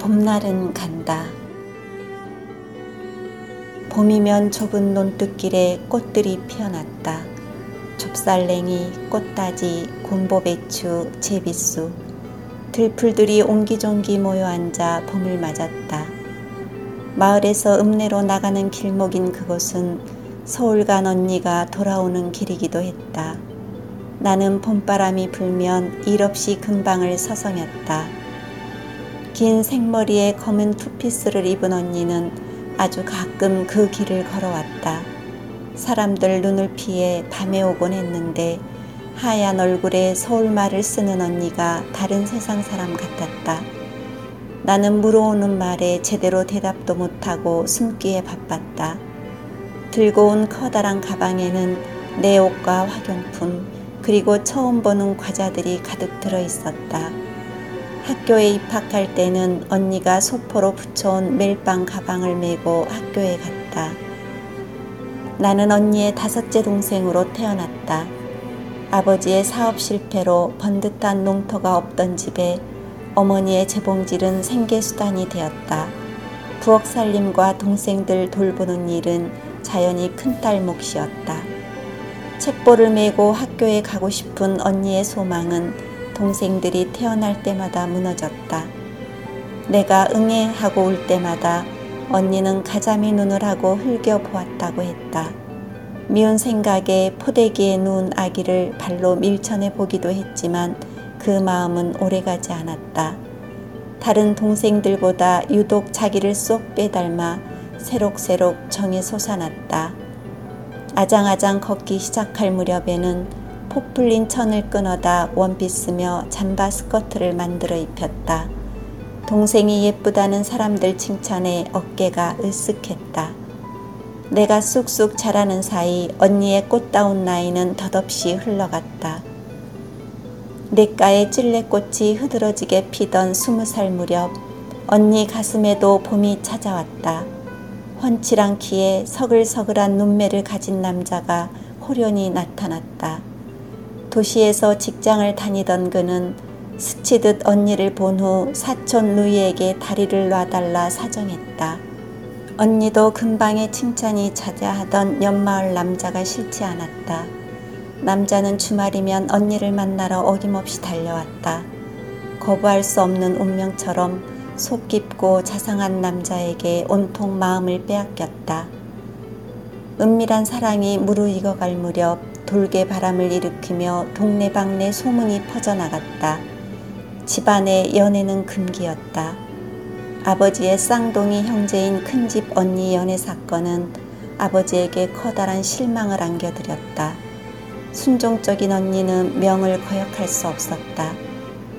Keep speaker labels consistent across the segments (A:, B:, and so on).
A: 봄날은 간다. 봄이면 좁은 논뚝길에 꽃들이 피어났다. 좁쌀랭이, 꽃다지, 곰보배추, 제비수, 들풀들이 옹기종기 모여 앉아 봄을 맞았다. 마을에서 읍내로 나가는 길목인 그곳은 서울 간 언니가 돌아오는 길이기도 했다. 나는 봄바람이 불면 일없이 근방을 서성였다. 긴 생머리에 검은 투피스를 입은 언니는 아주 가끔 그 길을 걸어왔다. 사람들 눈을 피해 밤에 오곤 했는데 하얀 얼굴에 서울말을 쓰는 언니가 다른 세상 사람 같았다. 나는 물어오는 말에 제대로 대답도 못하고 숨기에 바빴다. 들고 온 커다란 가방에는 내 옷과 화경품, 그리고 처음 보는 과자들이 가득 들어 있었다. 학교에 입학할 때는 언니가 소포로 붙여온 멜빵 가방을 메고 학교에 갔다. 나는 언니의 다섯째 동생으로 태어났다. 아버지의 사업 실패로 번듯한 농토가 없던 집에 어머니의 재봉질은 생계수단이 되었다. 부엌 살림과 동생들 돌보는 일은 자연히 큰딸 몫이었다. 책보를 메고 학교에 가고 싶은 언니의 소망은 동생들이 태어날 때마다 무너졌다. 내가 응애 하고 올 때마다 언니는 가자미 눈을 하고 흘겨 보았다고 했다. 미운 생각에 포대기에 누운 아기를 발로 밀쳐내 보기도 했지만 그 마음은 오래가지 않았다. 다른 동생들보다 유독 자기를 쏙 빼닮아 새록새록 정이 솟아났다. 아장아장 걷기 시작할 무렵에는 폭 풀린 천을 끊어다 원피 쓰며 잠바 스커트를 만들어 입혔다. 동생이 예쁘다는 사람들 칭찬에 어깨가 으쓱했다. 내가 쑥쑥 자라는 사이 언니의 꽃다운 나이는 덧없이 흘러갔다. 냇가에 찔레꽃이 흐드러지게 피던 스무 살 무렵 언니 가슴에도 봄이 찾아왔다. 훤칠한 키에 서글서글한 눈매를 가진 남자가 호련히 나타났다. 도시에서 직장을 다니던 그는 스치듯 언니를 본 후 사촌 누이에게 다리를 놔달라 사정했다. 언니도 근방에 칭찬이 자자하던 연마을 남자가 싫지 않았다. 남자는 주말이면 언니를 만나러 어김없이 달려왔다. 거부할 수 없는 운명처럼 속 깊고 자상한 남자에게 온통 마음을 빼앗겼다. 은밀한 사랑이 무르익어갈 무렵 돌개 바람을 일으키며 동네방네 소문이 퍼져나갔다. 집안의 연애는 금기였다. 아버지의 쌍둥이 형제인 큰집 언니 연애 사건은 아버지에게 커다란 실망을 안겨드렸다. 순종적인 언니는 명을 거역할 수 없었다.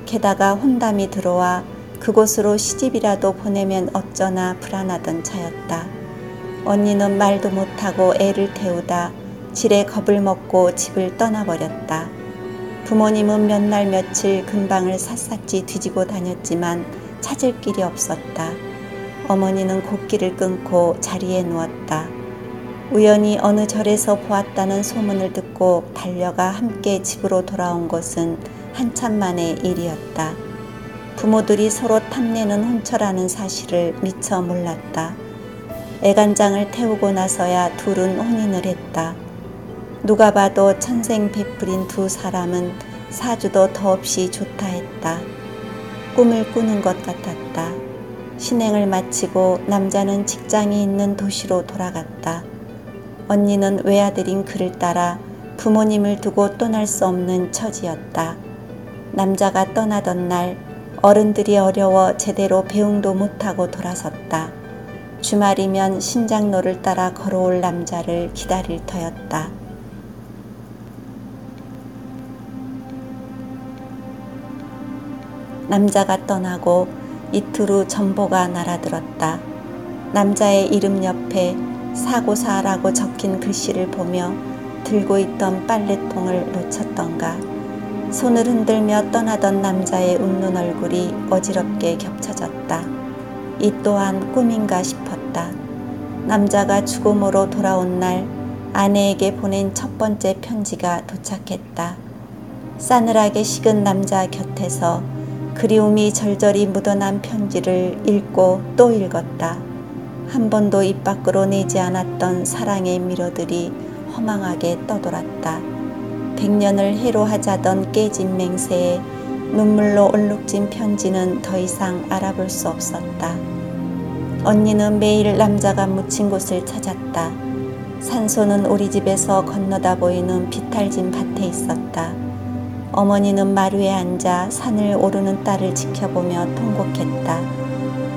A: 게다가 혼담이 들어와 그곳으로 시집이라도 보내면 어쩌나 불안하던 차였다. 언니는 말도 못하고 애를 태우다 질에 겁을 먹고 집을 떠나버렸다. 부모님은 몇 날 며칠 근방을 샅샅이 뒤지고 다녔지만 찾을 길이 없었다. 어머니는 곡기를 끊고 자리에 누웠다. 우연히 어느 절에서 보았다는 소문을 듣고 달려가 함께 집으로 돌아온 것은 한참 만의 일이었다. 부모들이 서로 탐내는 혼처라는 사실을 미처 몰랐다. 애간장을 태우고 나서야 둘은 혼인을 했다. 누가 봐도 천생 베풀인 두 사람은 사주도 더없이 좋다 했다. 꿈을 꾸는 것 같았다. 신행을 마치고 남자는 직장이 있는 도시로 돌아갔다. 언니는 외아들인 그를 따라 부모님을 두고 떠날 수 없는 처지였다. 남자가 떠나던 날 어른들이 어려워 제대로 배웅도 못하고 돌아섰다. 주말이면 신장로를 따라 걸어올 남자를 기다릴 터였다. 남자가 떠나고 이틀 후 전보가 날아들었다. 남자의 이름 옆에 사고사라고 적힌 글씨를 보며 들고 있던 빨래통을 놓쳤던가. 손을 흔들며 떠나던 남자의 웃는 얼굴이 어지럽게 겹쳐졌다. 이 또한 꿈인가 싶었다. 남자가 죽음으로 돌아온 날 아내에게 보낸 첫 번째 편지가 도착했다. 싸늘하게 식은 남자 곁에서 그리움이 절절히 묻어난 편지를 읽고 또 읽었다. 한 번도 입 밖으로 내지 않았던 사랑의 미로들이 허망하게 떠돌았다. 백년을 해로 하자던 깨진 맹세에 눈물로 얼룩진 편지는 더 이상 알아볼 수 없었다. 언니는 매일 남자가 묻힌 곳을 찾았다. 산소는 우리 집에서 건너다 보이는 비탈진 밭에 있었다. 어머니는 마루에 앉아 산을 오르는 딸을 지켜보며 통곡했다.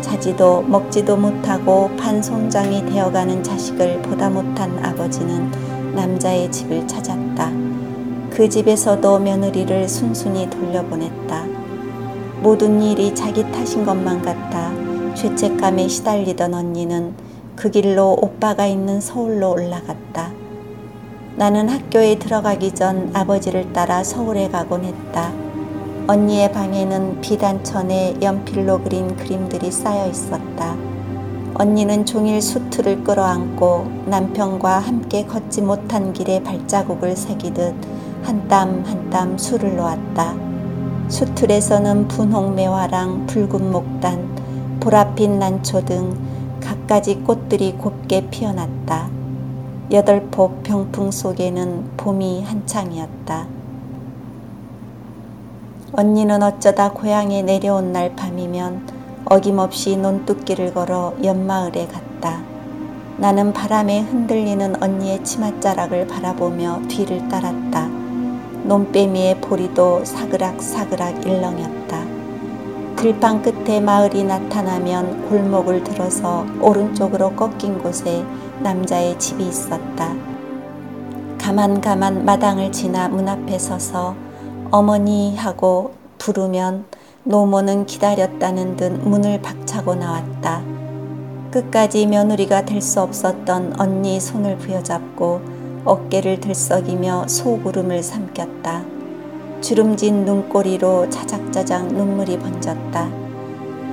A: 자지도 먹지도 못하고 반송장이 되어가는 자식을 보다 못한 아버지는 남자의 집을 찾았다. 그 집에서도 며느리를 순순히 돌려보냈다. 모든 일이 자기 탓인 것만 같아 죄책감에 시달리던 언니는 그 길로 오빠가 있는 서울로 올라갔다. 나는 학교에 들어가기 전 아버지를 따라 서울에 가곤 했다. 언니의 방에는 비단천에 연필로 그린 그림들이 쌓여 있었다. 언니는 종일 수트를 끌어안고 남편과 함께 걷지 못한 길에 발자국을 새기듯 한 땀 한 땀 술을 놓았다. 수틀에서는 분홍 매화랑 붉은 목단, 보랏빛 난초 등 갖가지 꽃들이 곱게 피어났다. 여덟 폭 병풍 속에는 봄이 한창이었다. 언니는 어쩌다 고향에 내려온 날 밤이면 어김없이 논뚝길을 걸어 연마을에 갔다. 나는 바람에 흔들리는 언니의 치맛자락을 바라보며 뒤를 따랐다. 논빼미의 보리도 사그락사그락 일렁였다. 들판 끝에 마을이 나타나면 골목을 들어서 오른쪽으로 꺾인 곳에 남자의 집이 있었다. 가만 가만 마당을 지나 문 앞에 서서 어머니 하고 부르면 노모는 기다렸다는 듯 문을 박차고 나왔다. 끝까지 며느리가 될 수 없었던 언니 손을 부여잡고 어깨를 들썩이며 소구름을 삼켰다. 주름진 눈꼬리로 자작자작 눈물이 번졌다.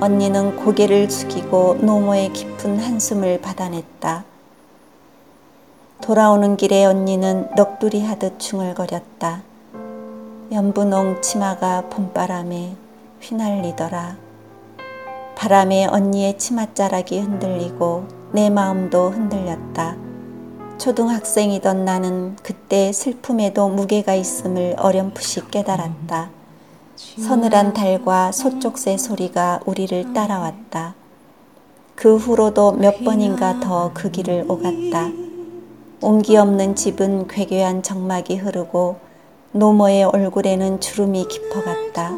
A: 언니는 고개를 숙이고 노모의 깊은 한숨을 받아냈다. 돌아오는 길에 언니는 넋두리 하듯 중얼거렸다. 연분홍 치마가 봄바람에 휘날리더라. 바람에 언니의 치맛자락이 흔들리고 내 마음도 흔들렸다. 초등학생이던 나는 그때 슬픔에도 무게가 있음을 어렴풋이 깨달았다. 서늘한 달과 소쪽새 소리가 우리를 따라왔다. 그 후로도 몇 번인가 더 그 길을 오갔다. 온기 없는 집은 괴괴한 정막이 흐르고 노모의 얼굴에는 주름이 깊어갔다.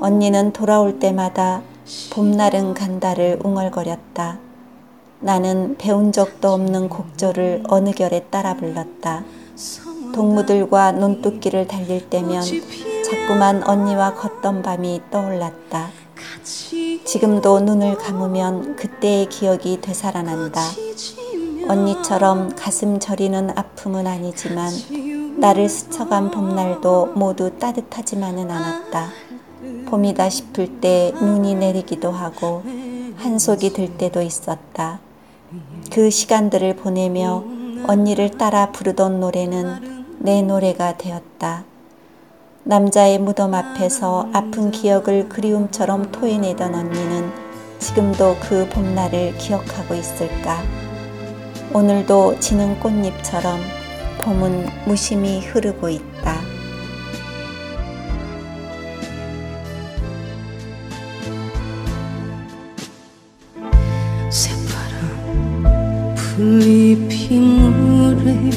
A: 언니는 돌아올 때마다 봄날은 간다를 웅얼거렸다. 나는 배운 적도 없는 곡조를 어느 결에 따라 불렀다. 동무들과 논뚝길을 달릴 때면 자꾸만 언니와 걷던 밤이 떠올랐다. 지금도 눈을 감으면 그때의 기억이 되살아난다. 언니처럼 가슴 저리는 아픔은 아니지만 나를 스쳐간 봄날도 모두 따뜻하지만은 않았다. 봄이다 싶을 때 눈이 내리기도 하고 한속이 들 때도 있었다. 그 시간들을 보내며 언니를 따라 부르던 노래는 내 노래가 되었다. 남자의 무덤 앞에서 아픈 기억을 그리움처럼 토해내던 언니는 지금도 그 봄날을 기억하고 있을까? 오늘도 지는 꽃잎처럼 봄은 무심히 흐르고 있다.
B: 풀잎이 물에